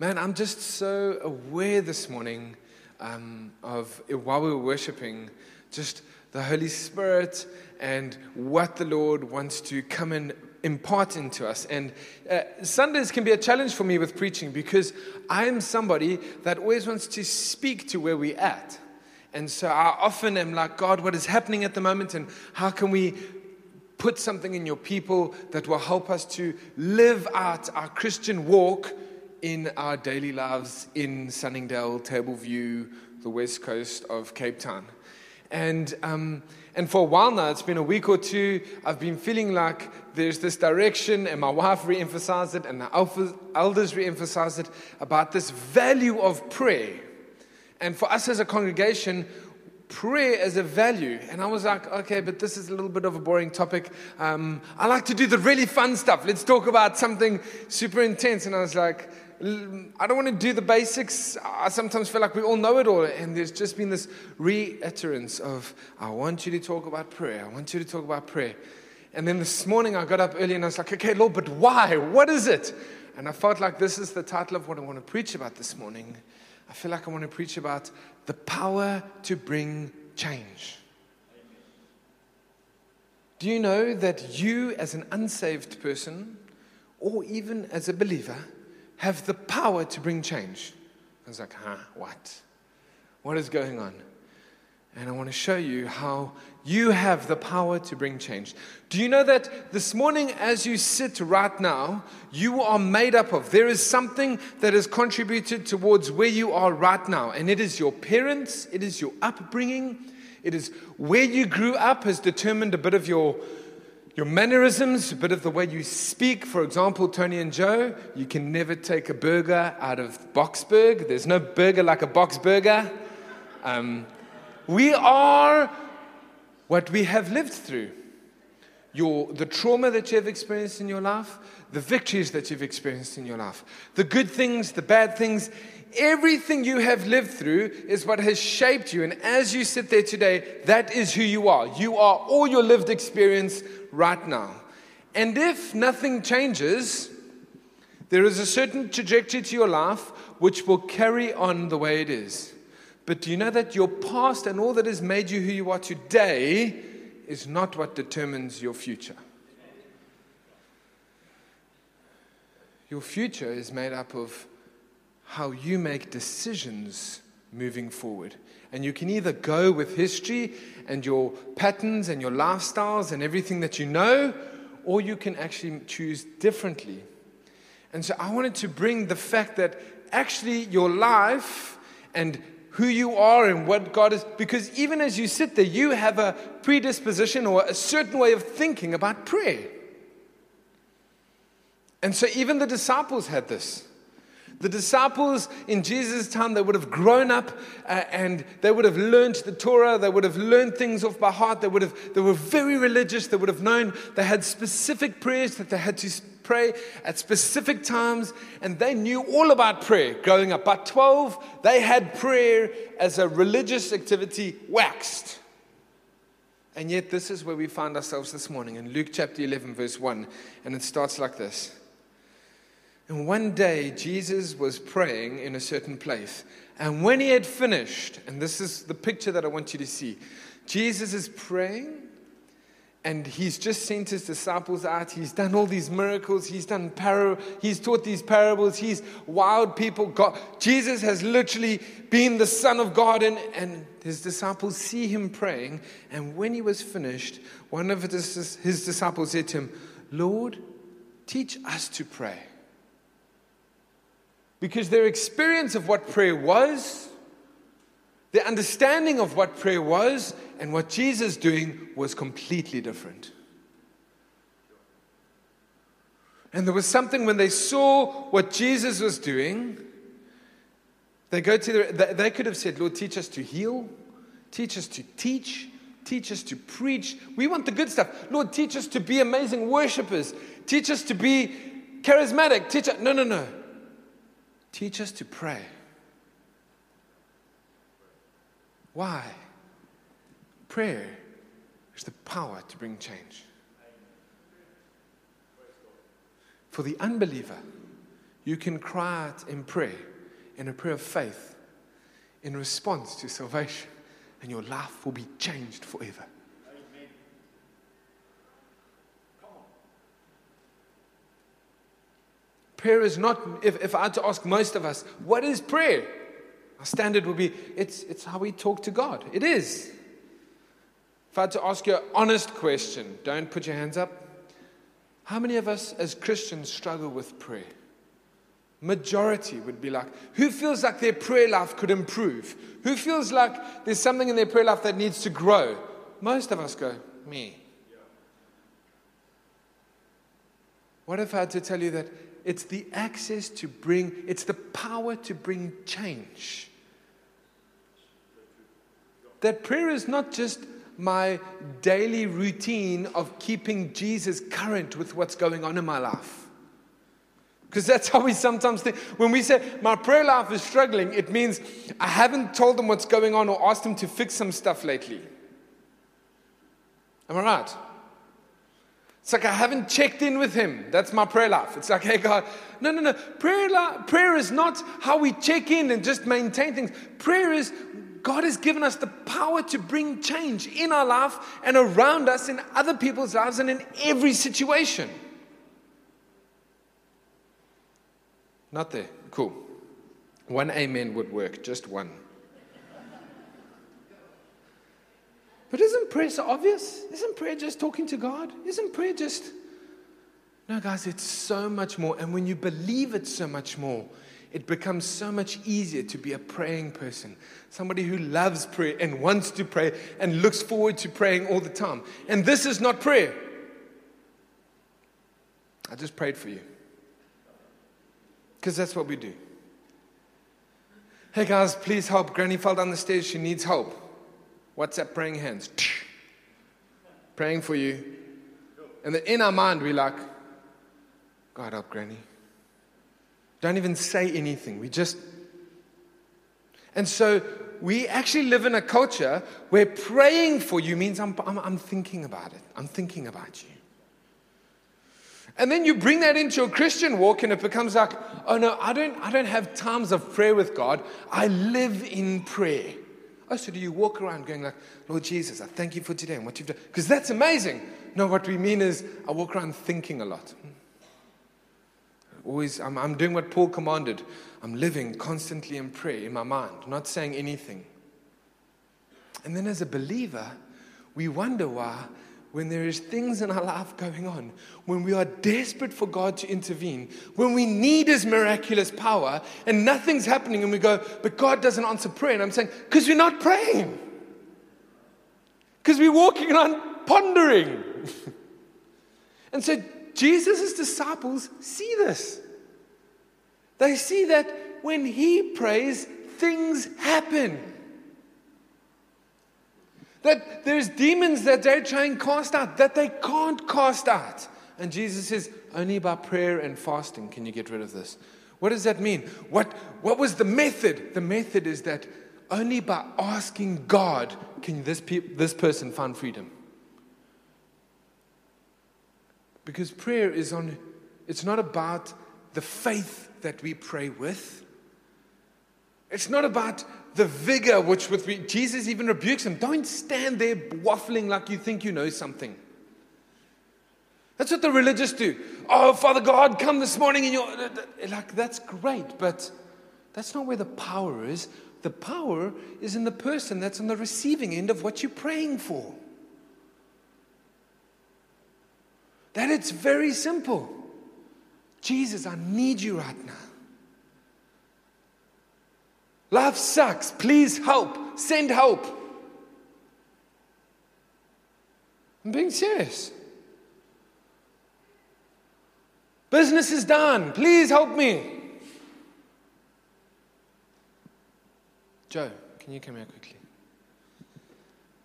Man, I'm just so aware this morning um, of while we were worshiping, just the Holy Spirit and what the Lord wants to come and impart into us. And uh, Sundays can be a challenge for me with preaching because I am somebody that always wants to speak to where we're at. And so I often am like, God, what is happening at the moment? And how can we put something in your people that will help us to live out our Christian walk in our daily lives in Sunningdale, Tableview, the west coast of Cape Town. And, um, and for a while now, it's been a week or two, I've been feeling like there's this direction, and my wife re emphasized it, and the elders re emphasized it about this value of prayer. And for us as a congregation, prayer as a value. And I was like, okay, but this is a little bit of a boring topic. Um, I like to do the really fun stuff. Let's talk about something super intense. And I was like, I don't want to do the basics. I sometimes feel like we all know it all. And there's just been this reiterance of, I want you to talk about prayer. I want you to talk about prayer. And then this morning I got up early and I was like, okay, Lord, but why? What is it? And I felt like this is the title of what I want to preach about this morning. I feel like I want to preach about the power to bring change. Do you know that you, as an unsaved person, or even as a believer, have the power to bring change. I was like, huh, what? What is going on? And I want to show you how you have the power to bring change. Do you know that this morning, as you sit right now, you are made up of? There is something that has contributed towards where you are right now, and it is your parents, it is your upbringing, it is where you grew up has determined a bit of your your mannerisms, a bit of the way you speak. For example, Tony and Joe, you can never take a burger out of Boksburg. There's no burger like a box burger. Um, we are what we have lived through. Your, the trauma that you have experienced in your life, the victories that you've experienced in your life, the good things, the bad things, everything you have lived through is what has shaped you. And as you sit there today, that is who you are. You are all your lived experience right now. And if nothing changes, there is a certain trajectory to your life which will carry on the way it is. But do you know that your past and all that has made you who you are today is not what determines your future? Your future is made up of how you make decisions moving forward. And you can either go with history and your patterns and your lifestyles and everything that you know, or you can actually choose differently. And so I wanted to bring the fact that actually your life and who you are and what God is, because even as you sit there, you have a predisposition or a certain way of thinking about prayer. And so even the disciples had this. The disciples in Jesus' time, they would have grown up uh, and they would have learned the Torah. They would have learned things off by heart. They, would have, they were very religious. They would have known they had specific prayers that they had to pray at specific times. And they knew all about prayer growing up. By 12, they had prayer as a religious activity waxed. And yet, this is where we find ourselves this morning in Luke chapter 11, verse 1. And it starts like this. And one day, Jesus was praying in a certain place. And when he had finished, and this is the picture that I want you to see Jesus is praying, and he's just sent his disciples out. He's done all these miracles. He's done par- he's taught these parables. He's wild people. God, Jesus has literally been the Son of God, and, and his disciples see him praying. And when he was finished, one of his, his disciples said to him, Lord, teach us to pray because their experience of what prayer was, their understanding of what prayer was, and what Jesus doing was completely different. And there was something when they saw what Jesus was doing, they go to the, they could have said, Lord, teach us to heal, teach us to teach, teach us to preach. We want the good stuff. Lord, teach us to be amazing worshipers, teach us to be charismatic. Teach us. No, no, no. Teach us to pray. Why? Prayer is the power to bring change. For the unbeliever, you can cry out in prayer, in a prayer of faith, in response to salvation, and your life will be changed forever. Prayer is not, if, if I had to ask most of us, what is prayer? Our standard would be, it's, it's how we talk to God. It is. If I had to ask you an honest question, don't put your hands up. How many of us as Christians struggle with prayer? Majority would be like, who feels like their prayer life could improve? Who feels like there's something in their prayer life that needs to grow? Most of us go, me. What if I had to tell you that it's the access to bring, it's the power to bring change? That prayer is not just my daily routine of keeping Jesus current with what's going on in my life. Because that's how we sometimes think. When we say, my prayer life is struggling, it means I haven't told them what's going on or asked them to fix some stuff lately. Am I right? It's like I haven't checked in with him. That's my prayer life. It's like, hey, God, no, no, no. Prayer, prayer is not how we check in and just maintain things. Prayer is God has given us the power to bring change in our life and around us, in other people's lives, and in every situation. Not there. Cool. One amen would work, just one. But isn't prayer so obvious? Isn't prayer just talking to God? Isn't prayer just. No, guys, it's so much more. And when you believe it so much more, it becomes so much easier to be a praying person, somebody who loves prayer and wants to pray and looks forward to praying all the time. And this is not prayer. I just prayed for you. Because that's what we do. Hey guys, please help. Granny fell down the stairs. She needs help. What's that praying hands? Praying for you. And in our mind, we're like, God help Granny. Don't even say anything. We just. And so we actually live in a culture where praying for you means I'm, I'm, I'm thinking about it. I'm thinking about you. And then you bring that into your Christian walk, and it becomes like, oh no, I don't, I don't have times of prayer with God. I live in prayer. So do you walk around going like, Lord Jesus, I thank you for today and what you've done? Because that's amazing. No, what we mean is I walk around thinking a lot. Always, I'm, I'm doing what Paul commanded. I'm living constantly in prayer in my mind, not saying anything. And then as a believer, we wonder why, when there is things in our life going on, when we are desperate for God to intervene, when we need His miraculous power and nothing's happening, and we go, but God doesn't answer prayer. And I'm saying, because we're not praying. Because we're walking around pondering. and so Jesus' disciples see this. They see that when he prays, things happen. That there's demons that they try and cast out that they can't cast out. And Jesus says, only by prayer and fasting can you get rid of this. What does that mean? What, what was the method? The method is that only by asking God can this, pe- this person find freedom. Because prayer is on, it's not about the faith that we pray with. It's not about the vigor which with we, Jesus even rebukes him. Don't stand there waffling like you think you know something. That's what the religious do. Oh, Father God, come this morning and you're like, that's great, but that's not where the power is. The power is in the person that's on the receiving end of what you're praying for. That it's very simple. Jesus, I need you right now. Life sucks. Please help. Send help. I'm being serious. Business is done. Please help me. Joe, can you come here quickly?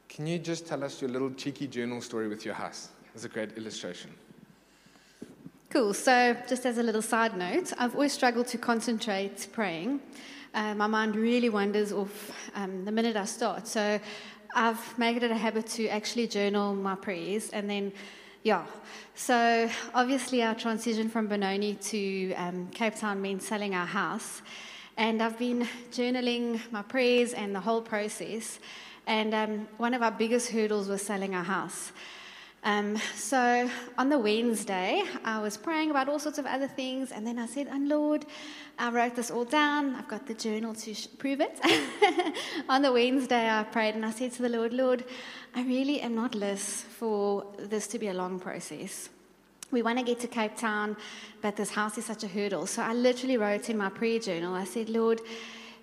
Can you just tell us your little cheeky journal story with your house? It's a great illustration. Cool. So, just as a little side note, I've always struggled to concentrate praying. Uh, my mind really wanders off um, the minute I start. So, I've made it a habit to actually journal my prayers and then Yeah. So obviously, our transition from Benoni to um, Cape Town means selling our house. And I've been journaling my prayers and the whole process. And um, one of our biggest hurdles was selling our house. Um, so on the Wednesday, I was praying about all sorts of other things, and then I said, "And Lord, I wrote this all down. I've got the journal to sh- prove it." on the Wednesday, I prayed and I said to the Lord, "Lord, I really am not less for this to be a long process." We want to get to Cape Town, but this house is such a hurdle. So I literally wrote in my prayer journal, I said, Lord,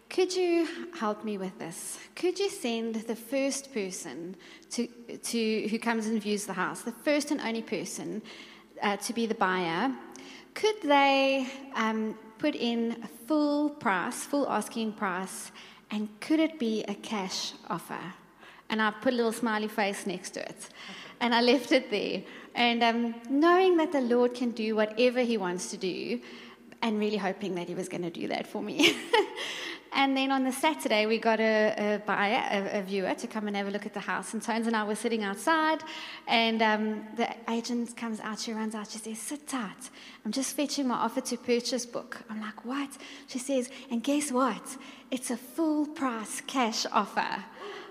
could you help me with this? Could you send the first person to, to, who comes and views the house, the first and only person uh, to be the buyer? Could they um, put in a full price, full asking price, and could it be a cash offer? And I put a little smiley face next to it. And I left it there. And um, knowing that the Lord can do whatever He wants to do, and really hoping that He was going to do that for me. And then on the Saturday, we got a, a buyer, a, a, viewer, to come and have a look at the house. And Tones and I were sitting outside, and um, the agent comes out. She runs out. She says, Sit tight. I'm just fetching my offer to purchase book. I'm like, What? She says, And guess what? It's a full price cash offer.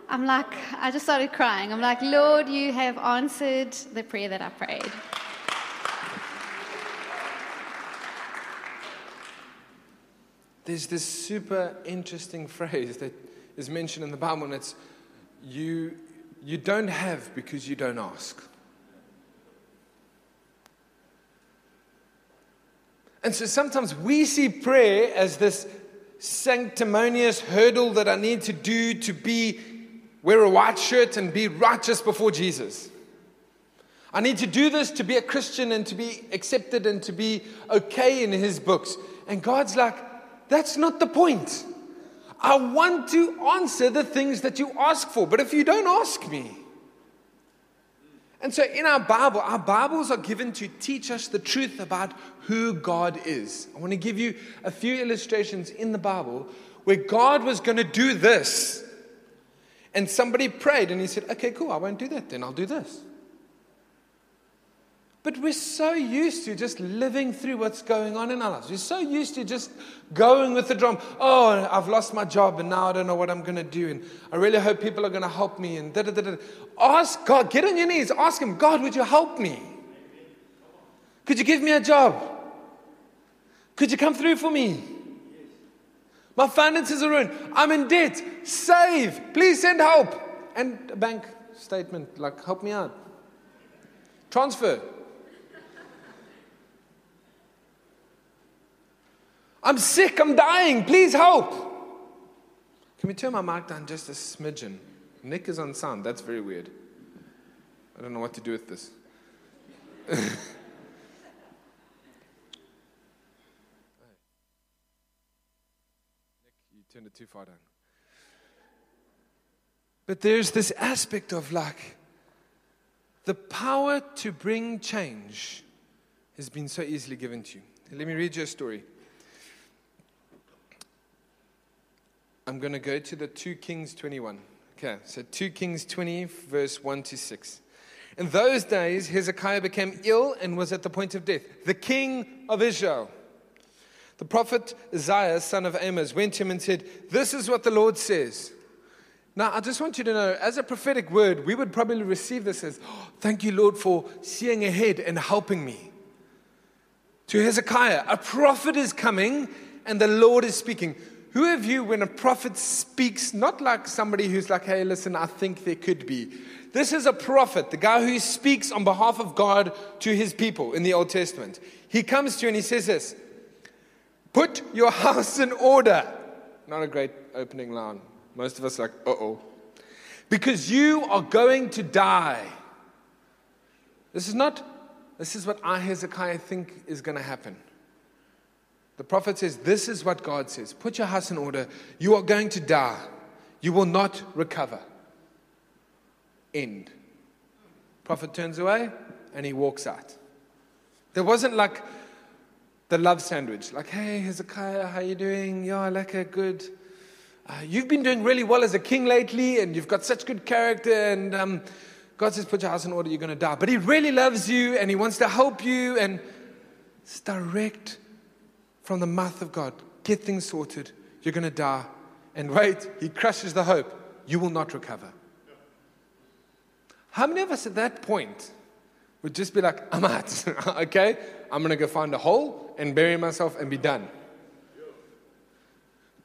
I'm like, I just started crying. I'm like, Lord, you have answered the prayer that I prayed. There's this super interesting phrase that is mentioned in the Bible, and it's you, you don't have because you don't ask. And so sometimes we see prayer as this sanctimonious hurdle that I need to do to be, wear a white shirt and be righteous before Jesus. I need to do this to be a Christian and to be accepted and to be okay in his books. And God's like, that's not the point. I want to answer the things that you ask for, but if you don't ask me, and so in our Bible, our Bibles are given to teach us the truth about who God is. I want to give you a few illustrations in the Bible where God was going to do this. And somebody prayed and he said, Okay, cool, I won't do that, then I'll do this. But we're so used to just living through what's going on in our lives. We're so used to just going with the drum. Oh, I've lost my job and now I don't know what I'm going to do. And I really hope people are going to help me. And da da da da. Ask God, get on your knees, ask Him, God, would you help me? Could you give me a job? Could you come through for me? My finances are ruined. I'm in debt. Save. Please send help. And a bank statement like, help me out. Transfer. I'm sick, I'm dying, please help. Can we turn my mic down just a smidgen? Nick is on sound, that's very weird. I don't know what to do with this. Nick, you turned it too far down. But there's this aspect of like the power to bring change has been so easily given to you. Let me read you a story. I'm going to go to the 2 Kings 21. Okay, so 2 Kings 20, verse 1 to 6. In those days, Hezekiah became ill and was at the point of death. The king of Israel. The prophet Isaiah, son of Amos, went to him and said, This is what the Lord says. Now, I just want you to know, as a prophetic word, we would probably receive this as, oh, Thank you, Lord, for seeing ahead and helping me. To Hezekiah, a prophet is coming and the Lord is speaking. Who of you, when a prophet speaks, not like somebody who's like, hey, listen, I think there could be. This is a prophet, the guy who speaks on behalf of God to his people in the Old Testament. He comes to you and he says this Put your house in order. Not a great opening line. Most of us are like, uh oh. Because you are going to die. This is not, this is what I, Hezekiah, think is going to happen. The prophet says, This is what God says put your house in order. You are going to die, you will not recover. End. Prophet turns away and he walks out. There wasn't like the love sandwich, like, hey, Hezekiah, how you doing? Yeah, like a good. Uh, you've been doing really well as a king lately, and you've got such good character, and um, God says, put your house in order, you're going to die. But He really loves you and He wants to help you. And it's direct from the mouth of God. Get things sorted. You're going to die. And wait, He crushes the hope. You will not recover. How many of us at that point would just be like, I'm out, okay? I'm to go find a hole and bury myself and be done.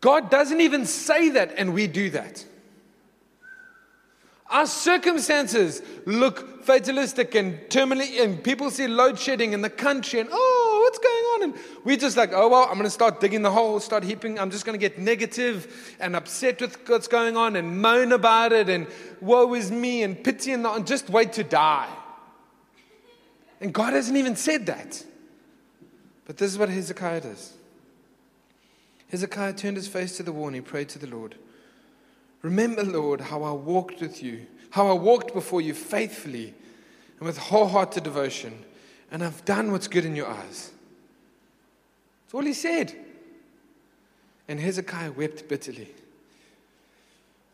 God doesn't even say that, and we do that. Our circumstances look fatalistic and terminally, and people see load shedding in the country, and oh, what's going on? And we're just like, oh, well, I'm going to start digging the hole, start heaping. I'm just going to get negative and upset with what's going on and moan about it, and woe is me, and pity, and, and just wait to die. And God hasn't even said that. But this is what Hezekiah does. Hezekiah turned his face to the wall and he prayed to the Lord. Remember, Lord, how I walked with you, how I walked before you faithfully and with wholehearted devotion, and I've done what's good in your eyes. That's all he said. And Hezekiah wept bitterly.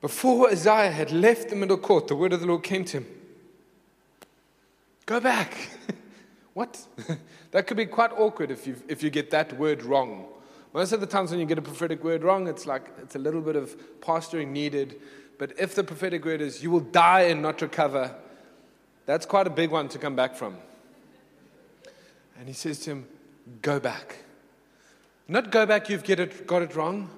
Before Isaiah had left the middle court, the word of the Lord came to him Go back. what? that could be quite awkward if you, if you get that word wrong. Most of the times when you get a prophetic word wrong, it's like it's a little bit of pastoring needed. But if the prophetic word is, you will die and not recover, that's quite a big one to come back from. And he says to him, Go back. Not go back, you've get it, got it wrong.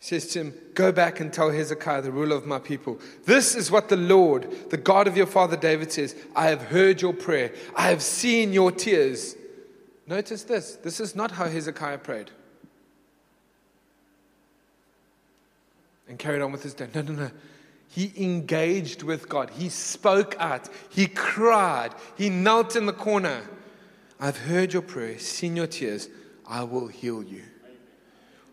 He says to him, Go back and tell Hezekiah, the ruler of my people, this is what the Lord, the God of your father David says I have heard your prayer, I have seen your tears. Notice this this is not how Hezekiah prayed. And carried on with his day. No, no, no. He engaged with God. He spoke out. He cried. He knelt in the corner. I've heard your prayer, seen your tears. I will heal you.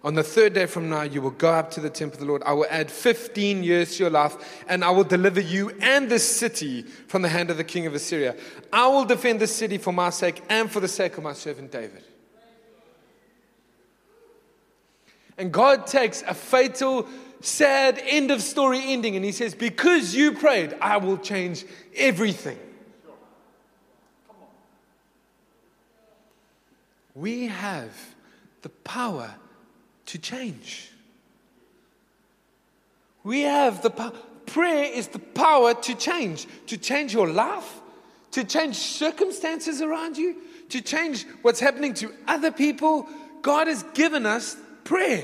On the third day from now, you will go up to the temple of the Lord. I will add 15 years to your life, and I will deliver you and this city from the hand of the king of Assyria. I will defend this city for my sake and for the sake of my servant David. And God takes a fatal, sad end of story ending, and He says, Because you prayed, I will change everything. We have the power to change. We have the power. Prayer is the power to change, to change your life, to change circumstances around you, to change what's happening to other people. God has given us prayer.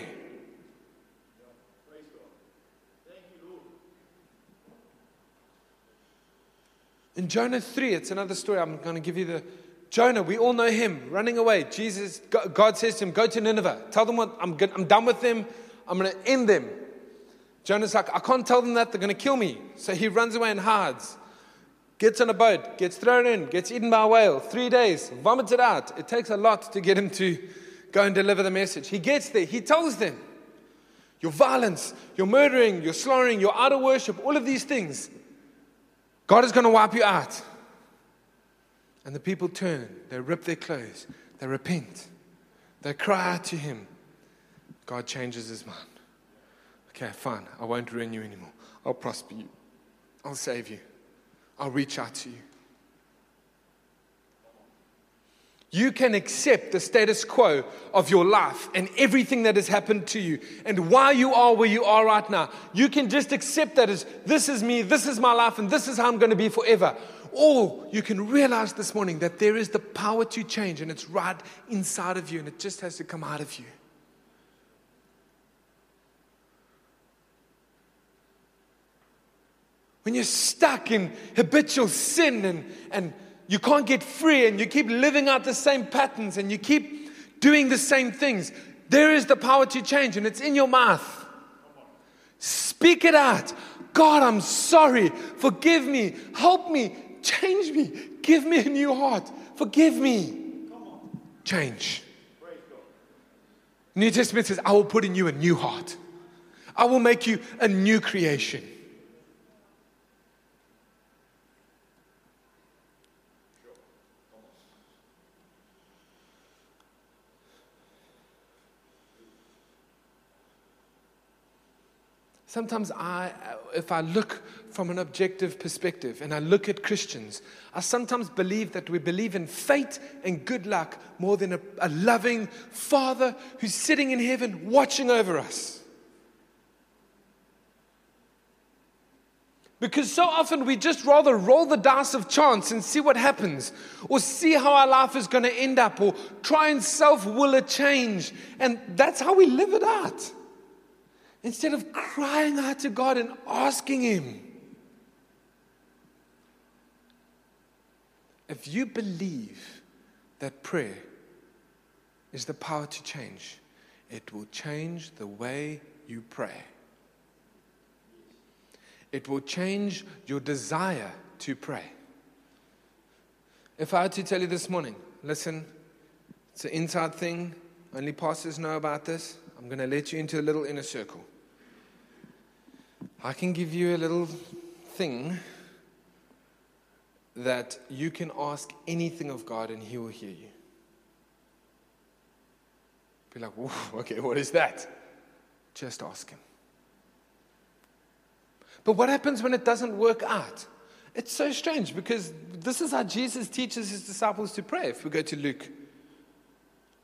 In Jonah 3, it's another story. I'm going to give you the, Jonah, we all know him running away. Jesus, God says to him, Go to Nineveh. Tell them what I'm, good, I'm done with them. I'm going to end them. Jonah's like, I can't tell them that. They're going to kill me. So he runs away and hides. Gets on a boat, gets thrown in, gets eaten by a whale. Three days, vomited out. It takes a lot to get him to go and deliver the message. He gets there. He tells them, Your violence, your murdering, your slaughtering, your idol worship, all of these things, God is going to wipe you out. And the people turn, they rip their clothes, they repent, they cry out to him. God changes his mind. Okay, fine, I won't ruin you anymore. I'll prosper you, I'll save you, I'll reach out to you. You can accept the status quo of your life and everything that has happened to you and why you are where you are right now. You can just accept that as this is me, this is my life, and this is how I'm going to be forever. Or you can realize this morning that there is the power to change and it's right inside of you and it just has to come out of you. When you're stuck in habitual sin and, and you can't get free and you keep living out the same patterns and you keep doing the same things, there is the power to change and it's in your mouth. Speak it out. God, I'm sorry. Forgive me. Help me. Change me. Give me a new heart. Forgive me. Change. New Testament says, I will put in you a new heart. I will make you a new creation. Sometimes I, if I look from an objective perspective and I look at Christians, I sometimes believe that we believe in fate and good luck more than a, a loving Father who's sitting in heaven watching over us. Because so often we just rather roll the dice of chance and see what happens, or see how our life is going to end up, or try and self will a change. And that's how we live it out. Instead of crying out to God and asking Him. If you believe that prayer is the power to change, it will change the way you pray. It will change your desire to pray. If I had to tell you this morning, listen, it's an inside thing, only pastors know about this. I'm going to let you into a little inner circle. I can give you a little thing that you can ask anything of God and He will hear you. Be like, okay, what is that? Just ask Him. But what happens when it doesn't work out? It's so strange because this is how Jesus teaches his disciples to pray. If we go to Luke,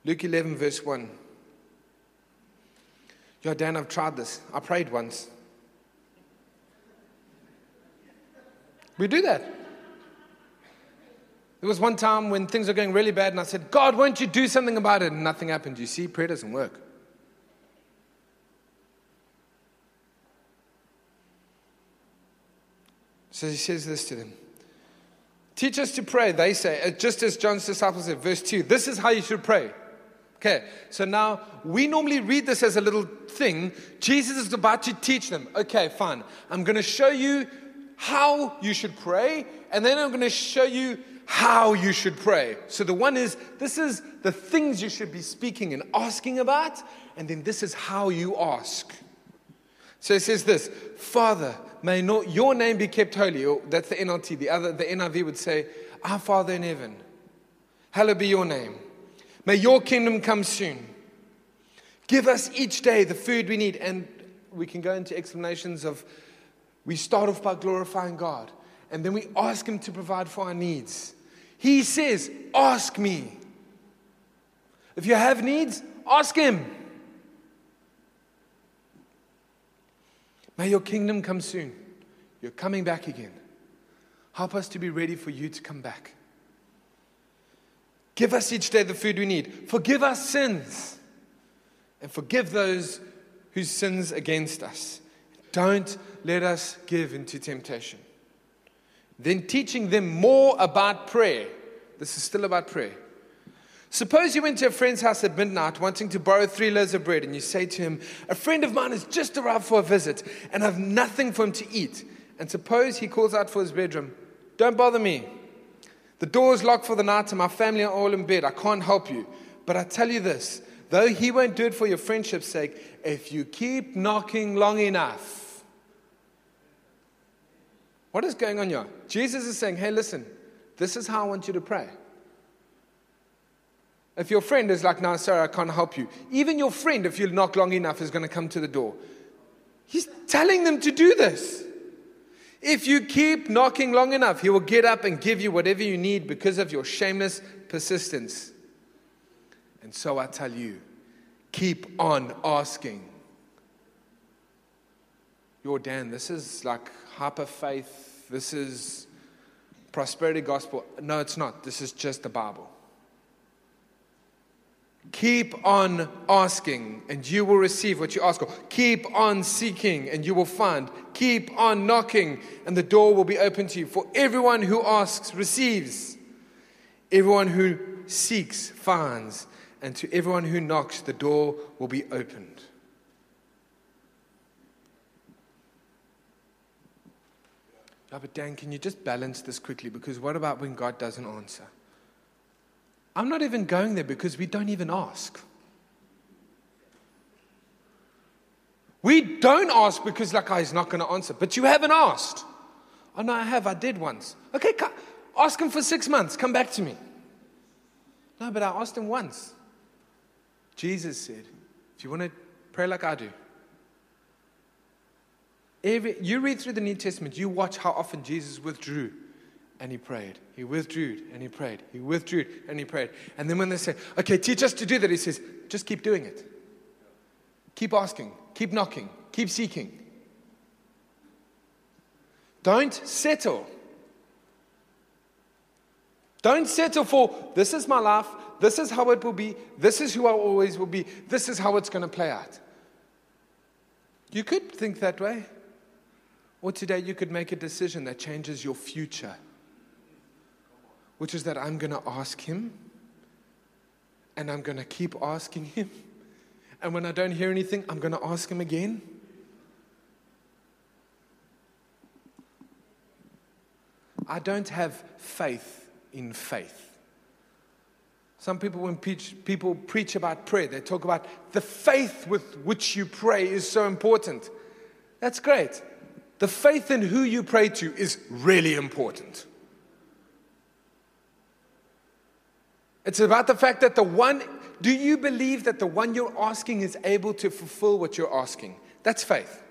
Luke 11, verse 1. Yo, Dan, I've tried this. I prayed once. We do that. There was one time when things were going really bad, and I said, God, won't you do something about it? And nothing happened. You see, prayer doesn't work. So he says this to them Teach us to pray, they say, uh, just as John's disciples said, verse 2. This is how you should pray. Okay, so now we normally read this as a little thing. Jesus is about to teach them. Okay, fine. I'm going to show you how you should pray, and then I'm going to show you how you should pray. So the one is this is the things you should be speaking and asking about, and then this is how you ask. So it says this Father, may not your name be kept holy. Or that's the NLT. The other, the NIV would say, Our Father in heaven, hallowed be your name. May your kingdom come soon. Give us each day the food we need. And we can go into explanations of we start off by glorifying God, and then we ask Him to provide for our needs. He says, Ask me. If you have needs, ask Him. May your kingdom come soon. You're coming back again. Help us to be ready for you to come back. Give us each day the food we need. Forgive our sins and forgive those whose sins against us. Don't let us give into temptation. Then teaching them more about prayer. This is still about prayer. Suppose you went to a friend's house at midnight wanting to borrow three loaves of bread, and you say to him, A friend of mine has just arrived for a visit, and I've nothing for him to eat. And suppose he calls out for his bedroom, Don't bother me. The door is locked for the night, and my family are all in bed. I can't help you. But I tell you this though he won't do it for your friendship's sake, if you keep knocking long enough. What is going on here? Jesus is saying, Hey, listen, this is how I want you to pray. If your friend is like, no, sorry, I can't help you. Even your friend, if you knock long enough, is going to come to the door. He's telling them to do this. If you keep knocking long enough, he will get up and give you whatever you need because of your shameless persistence. And so I tell you, keep on asking. Your Dan, this is like hyper faith. This is prosperity gospel. No, it's not. This is just the Bible. Keep on asking, and you will receive what you ask for. Keep on seeking, and you will find. Keep on knocking, and the door will be open to you. For everyone who asks receives, everyone who seeks finds, and to everyone who knocks, the door will be opened. Yeah, but Dan, can you just balance this quickly? Because what about when God doesn't answer? I'm not even going there because we don't even ask. We don't ask because, like, ah, oh, is not going to answer. But you haven't asked. Oh, no, I have. I did once. Okay, ask him for six months. Come back to me. No, but I asked him once. Jesus said, if you want to pray like I do, You read through the New Testament, you watch how often Jesus withdrew and he prayed. He withdrew and he prayed. He withdrew and he prayed. And then when they say, okay, teach us to do that, he says, just keep doing it. Keep asking, keep knocking, keep seeking. Don't settle. Don't settle for this is my life, this is how it will be, this is who I always will be, this is how it's going to play out. You could think that way. Or today you could make a decision that changes your future, which is that I'm going to ask Him and I'm going to keep asking Him. And when I don't hear anything, I'm going to ask Him again. I don't have faith in faith. Some people, when preach, people preach about prayer, they talk about the faith with which you pray is so important. That's great. The faith in who you pray to is really important. It's about the fact that the one, do you believe that the one you're asking is able to fulfill what you're asking? That's faith.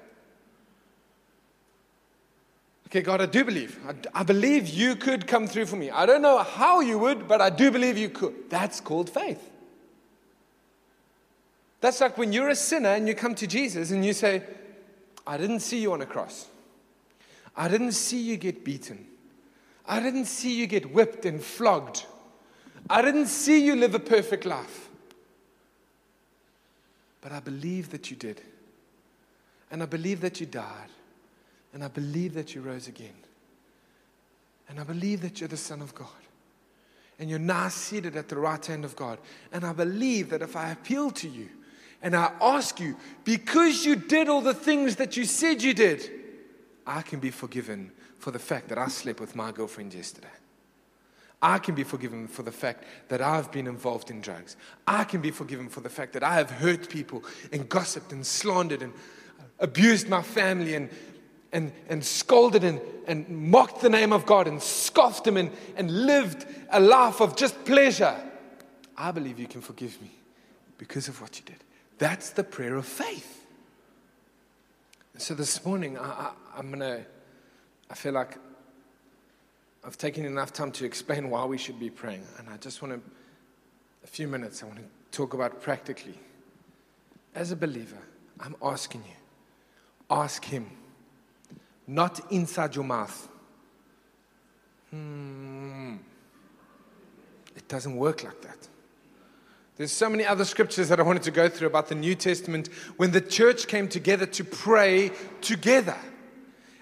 Okay, God, I do believe. I, I, believe you could come through for me. I don't know how you would, but I do believe you could. That's called faith. That's like when you're a sinner and you come to Jesus and you say, I didn't see you on a cross. I didn't see you get beaten. I didn't see you get whipped and flogged. I didn't see you live a perfect life. But I believe that you did. And I believe that you died. And I believe that you rose again. And I believe that you're the Son of God. And you're now seated at the right hand of God. And I believe that if I appeal to you and I ask you, because you did all the things that you said you did, I can be forgiven for the fact that I slept with my girlfriend yesterday. I can be forgiven for the fact that I've been involved in drugs. I can be forgiven for the fact that I have hurt people and gossiped and slandered and abused my family and, and, and scolded and, and mocked the name of God and scoffed him and, and lived a life of just pleasure. I believe you can forgive me because of what you did. That's the prayer of faith. So this morning, I, am going to, I feel like I've taken enough time to explain why we should be praying. And I just want to, a few minutes, I want to talk about practically. As a believer, I'm asking you, ask Him, not inside your mouth. Hmm. It doesn't work like that. There's so many other scriptures that I wanted to go through about the New Testament when the church came together to pray together.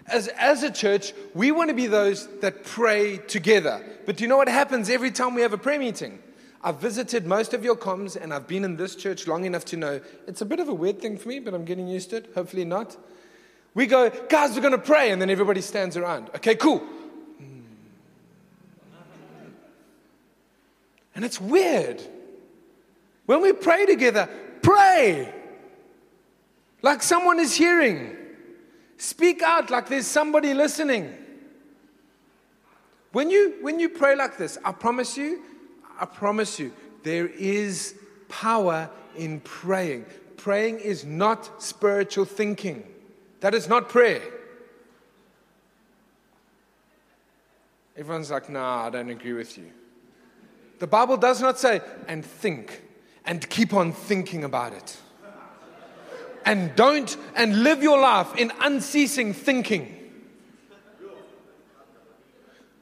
As, as a church, we want to be those that pray together. But do you know what happens every time we have a prayer meeting? I've visited most of your comms and I've been in this church long enough to know it's a bit of a weird thing for me, but I'm getting used to it. Hopefully not. We go, guys, we're going to pray, and then everybody stands around. Okay, cool. Hmm. And it's weird. When we pray together, pray like someone is hearing. Speak out like there's somebody listening. When you, when you pray like this, I promise you, I promise you, there is power in praying. Praying is not spiritual thinking, that is not prayer. Everyone's like, nah, I don't agree with you. The Bible does not say, and think and keep on thinking about it. And don't, and live your life in unceasing thinking.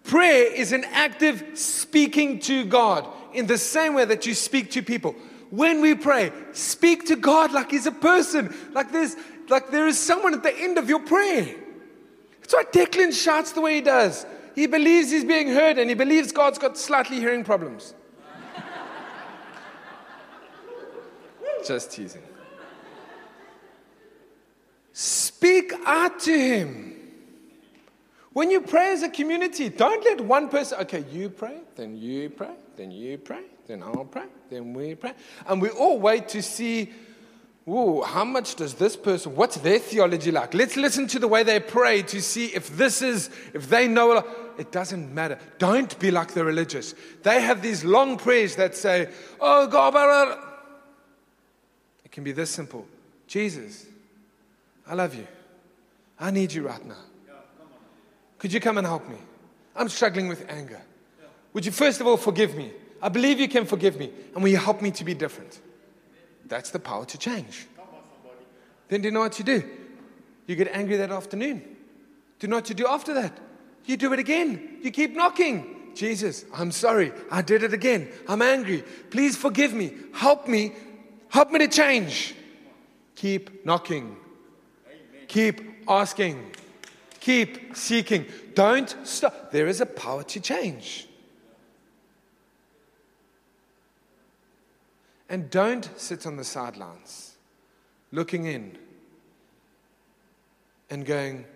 Prayer is an active speaking to God in the same way that you speak to people. When we pray, speak to God like He's a person, like there's like there is someone at the end of your prayer. That's why Declan shouts the way he does. He believes he's being heard and he believes God's got slightly hearing problems. Just teasing. Speak out to him. When you pray as a community, don't let one person, okay, you pray, then you pray, then you pray, then I'll pray, then we pray. And we all wait to see, ooh, how much does this person, what's their theology like? Let's listen to the way they pray to see if this is, if they know. It doesn't matter. Don't be like the religious. They have these long prayers that say, oh, God, blah. It can be this simple Jesus, I love you. I need you right now. Could you come and help me? I'm struggling with anger. Would you first of all forgive me? I believe you can forgive me. And will you help me to be different? That's the power to change. Then do you know what you do? You get angry that afternoon. Do you know what you do after that? You do it again. You keep knocking. Jesus, I'm sorry. I did it again. I'm angry. Please forgive me. Help me. Help me to change. Keep knocking. Keep asking. Keep seeking. Don't stop. There is a power to change. And don't sit on the sidelines looking in and going,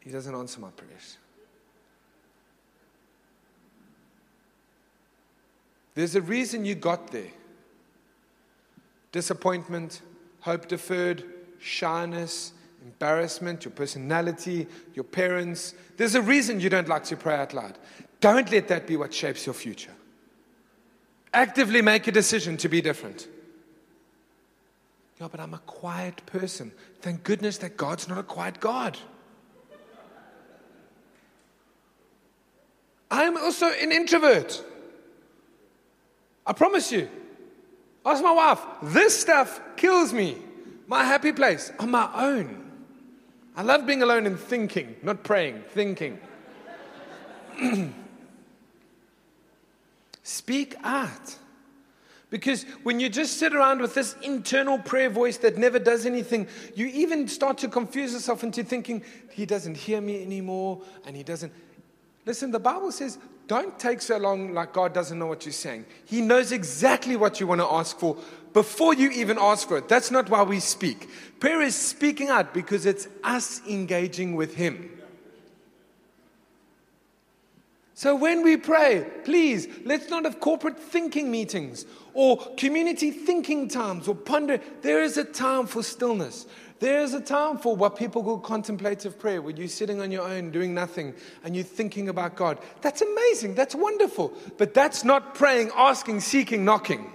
He doesn't answer my prayers. There's a reason you got there disappointment, hope deferred, shyness, embarrassment, your personality, your parents. There's a reason you don't like to pray out loud. Don't let that be what shapes your future. Actively make a decision to be different. Yeah, but I'm a quiet person. Thank goodness that God's not a quiet God. I'm also an introvert. I promise you. Ask my wife. This stuff kills me. My happy place on my own. I love being alone and thinking, not praying, thinking. Speak out. Because when you just sit around with this internal prayer voice that never does anything, you even start to confuse yourself into thinking, He doesn't hear me anymore, and He doesn't. Listen, the Bible says, don't take so long like God doesn't know what you're saying. He knows exactly what you want to ask for before you even ask for it. That's not why we speak. Prayer is speaking out because it's us engaging with Him. So when we pray, please, let's not have corporate thinking meetings or community thinking times or ponder. There is a time for stillness. There is a time for what people call contemplative prayer, where you're sitting on your own doing nothing and you're thinking about God. That's amazing. That's wonderful. But that's not praying, asking, seeking, knocking.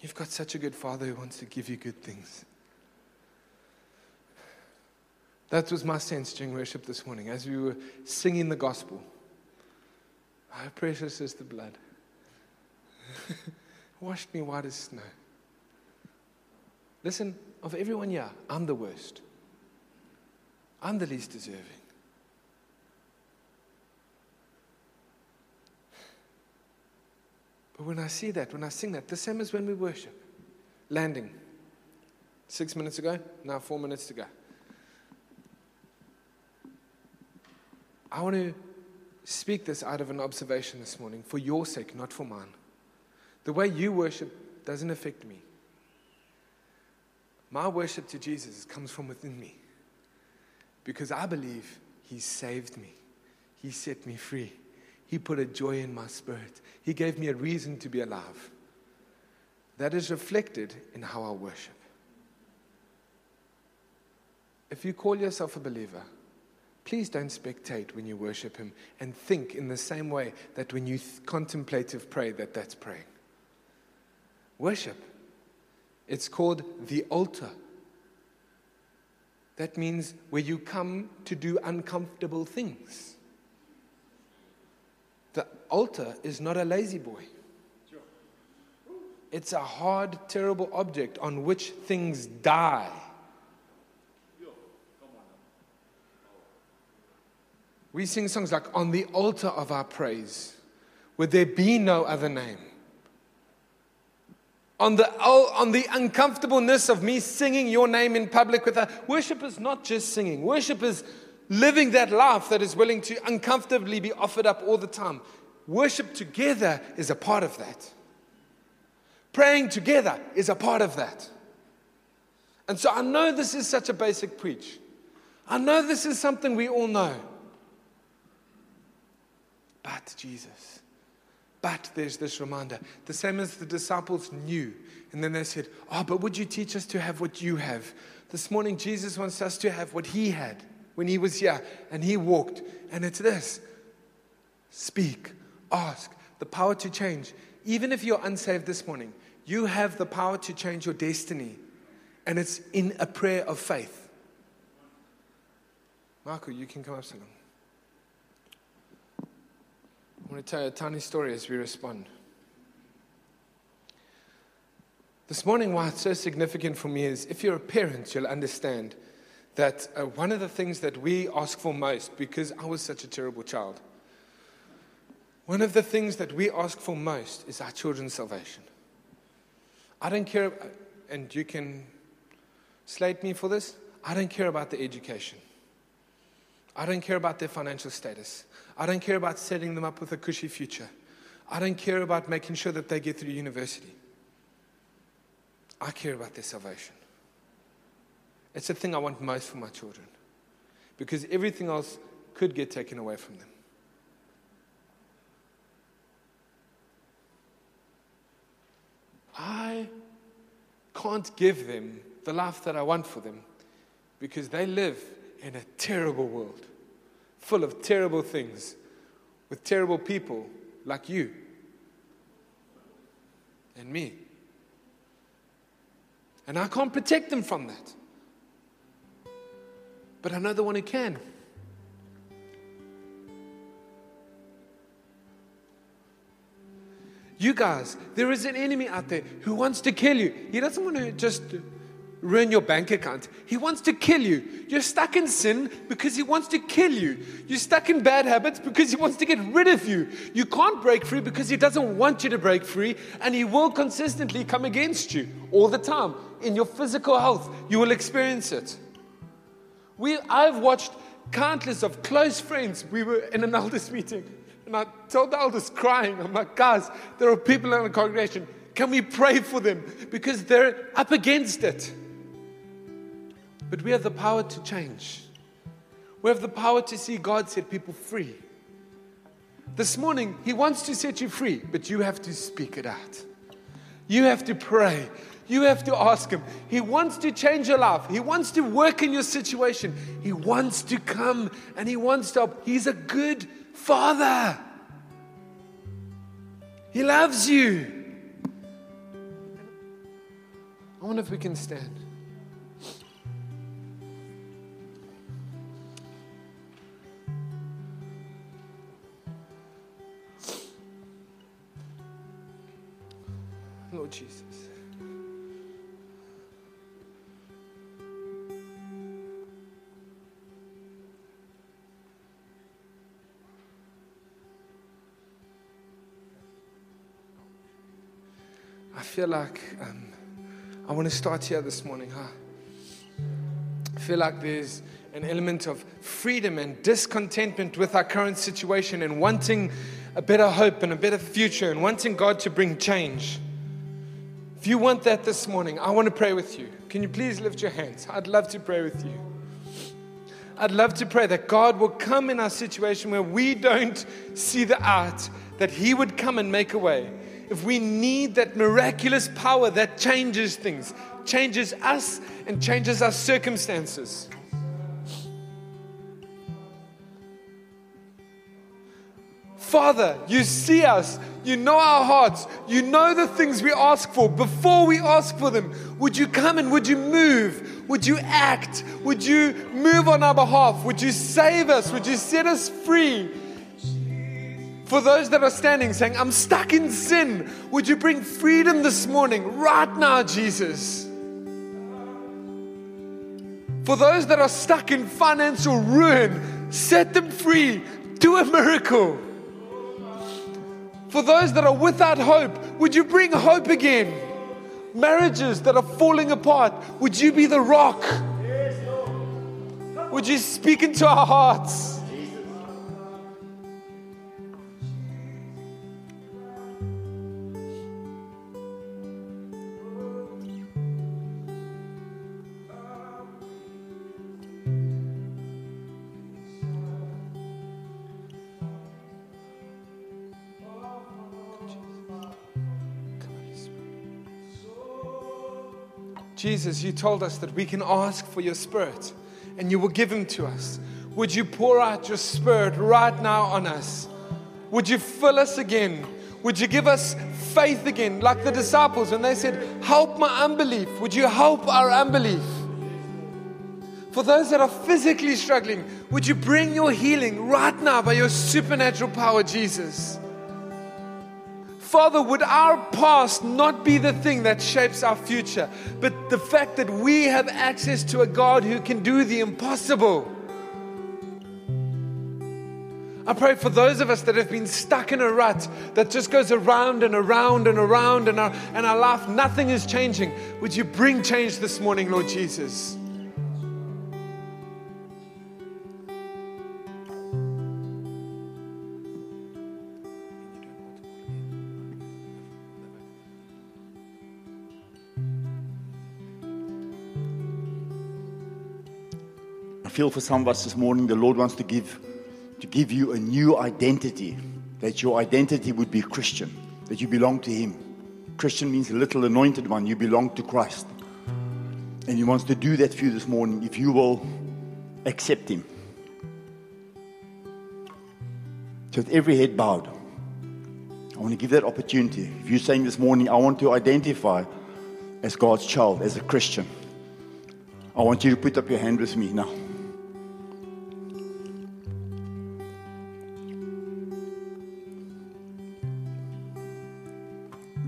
You've got such a good father who wants to give you good things. That was my sense during worship this morning as we were singing the gospel. How precious is the blood. Washed me white as snow. Listen, of everyone here, I'm the worst. I'm the least deserving. But when I see that, when I sing that, the same as when we worship, landing. Six minutes ago, now four minutes to go. I want to speak this out of an observation this morning for your sake, not for mine. The way you worship doesn't affect me. My worship to Jesus comes from within me because I believe He saved me, He set me free, He put a joy in my spirit, He gave me a reason to be alive. That is reflected in how I worship. If you call yourself a believer, Please don't spectate when you worship Him and think in the same way that when you th- contemplative pray, that that's praying. Worship. It's called the altar. That means where you come to do uncomfortable things. The altar is not a La-Z-Boy. It's a hard, terrible object on which things die. We sing songs like, On the altar of our praise, would there be no other name? On the, on the uncomfortableness of me singing your name in public with a worship is not just singing. Worship is living that life that is willing to uncomfortably be offered up all the time. Worship together is a part of that. Praying together is a part of that. And so I know this is such a basic preach. I know this is something we all know. But Jesus. But there's this reminder. The same as the disciples knew. And then they said, Oh, but would you teach us to have what you have? This morning, Jesus wants us to have what he had when he was here and he walked. And it's this speak, ask, the power to change. Even if you're unsaved this morning, you have the power to change your destiny. And it's in a prayer of faith. Marco, you can come up, Salon. Want to tell you a tiny story as we respond. This morning, why it's so significant for me is if you're a parent, you'll understand that uh, one of the things that we ask for most, because I was such a terrible child, one of the things that we ask for most is our children's salvation. I don't care, and you can slate me for this, I don't care about the education. I don't care about their financial status. I don't care about setting them up with a cushy future. I don't care about making sure that they get through university. I care about their salvation. It's the thing I want most for my children because everything else could get taken away from them. I can't give them the life that I want for them because they live in a terrible world full of terrible things with terrible people like you and me. And I can't protect them from that. But I know the one who can. You guys, there is an enemy out there who wants to kill you. He doesn't want to just ruin your bank account. He wants to kill you. You're stuck in sin because he wants to kill you. You're stuck in bad habits because he wants to get rid of you. You can't break free because he doesn't want you to break free, and he will consistently come against you all the time. In your physical health, you will experience it. We, I've watched countless of close friends. We were in an elders meeting and I told the elders crying, I'm like, guys, there are people in the congregation. Can we pray for them? Because they're up against it. But we have the power to change. We have the power to see God set people free. This morning, He wants to set you free, but you have to speak it out. You have to pray. You have to ask Him. He wants to change your life. He wants to work in your situation. He wants to come and He wants to help. He's a good Father. He loves you. I wonder if we can stand. Lord Jesus. I feel like um, I want to start here this morning, huh? I feel like there's an element of freedom and discontentment with our current situation and wanting a better hope and a better future and wanting God to bring change. If you want that this morning, I want to pray with you. Can you please lift your hands? I'd love to pray with you. I'd love to pray that God will come in our situation where we don't see the out, that He would come and make a way if we need that miraculous power that changes things, changes us, and changes our circumstances. Father, you see us. You know our hearts. You know the things we ask for. Before we ask for them, would you come and would you move? Would you act? Would you move on our behalf? Would you save us? Would you set us free? For those that are standing saying, I'm stuck in sin, would you bring freedom this morning, right now, Jesus? For those that are stuck in financial ruin, set them free. Do a miracle. For those that are without hope, would you bring hope again? Marriages that are falling apart, would you be the rock? Would you speak into our hearts? Jesus, you told us that we can ask for your spirit and you will give him to us. Would you pour out your spirit right now on us? Would you fill us again? Would you give us faith again, like the disciples when they said, Help my unbelief? Would you help our unbelief? For those that are physically struggling, would you bring your healing right now by your supernatural power, Jesus? Father, would our past not be the thing that shapes our future, but the fact that we have access to a God who can do the impossible? I pray for those of us that have been stuck in a rut that just goes around and around and around, and our, and our life, nothing is changing. Would you bring change this morning, Lord Jesus? Feel for some of us this morning, the Lord wants to give, to give you a new identity. That your identity would be Christian, that you belong to Him. Christian means little anointed one, you belong to Christ. And He wants to do that for you this morning if you will accept Him. So, with every head bowed, I want to give that opportunity. If you're saying this morning, I want to identify as God's child, as a Christian, I want you to put up your hand with me now.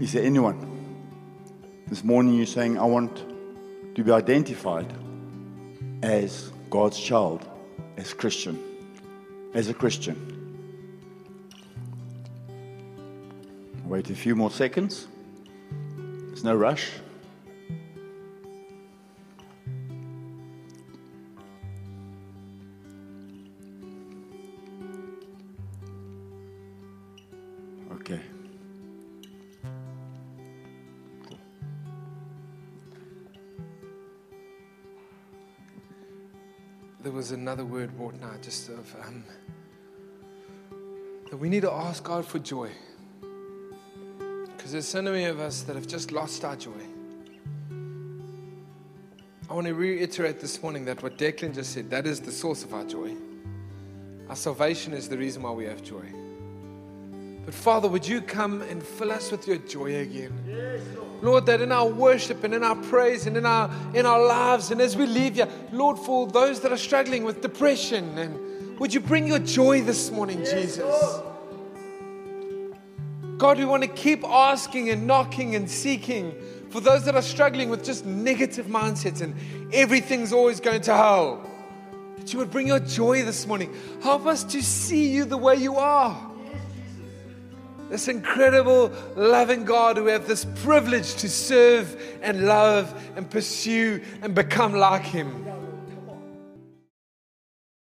Is there anyone this morning you're saying, I want to be identified as God's child, as Christian, as a Christian? Wait a few more seconds. There's no rush. Another word brought now, just of um, that we need to ask God for joy. Because there's so many of us that have just lost our joy. I want to reiterate this morning that what Declan just said, that is the source of our joy. Our salvation is the reason why we have joy. But Father, would you come and fill us with your joy again? Lord, that in our worship and in our praise and in our in our lives and as we leave here, Lord, for those that are struggling with depression, and would you bring your joy this morning, Jesus? God, we want to keep asking and knocking and seeking for those that are struggling with just negative mindsets and everything's always going to hell. That you would bring your joy this morning. Help us to see you the way you are. This incredible, loving God who have this privilege to serve and love and pursue and become like Him.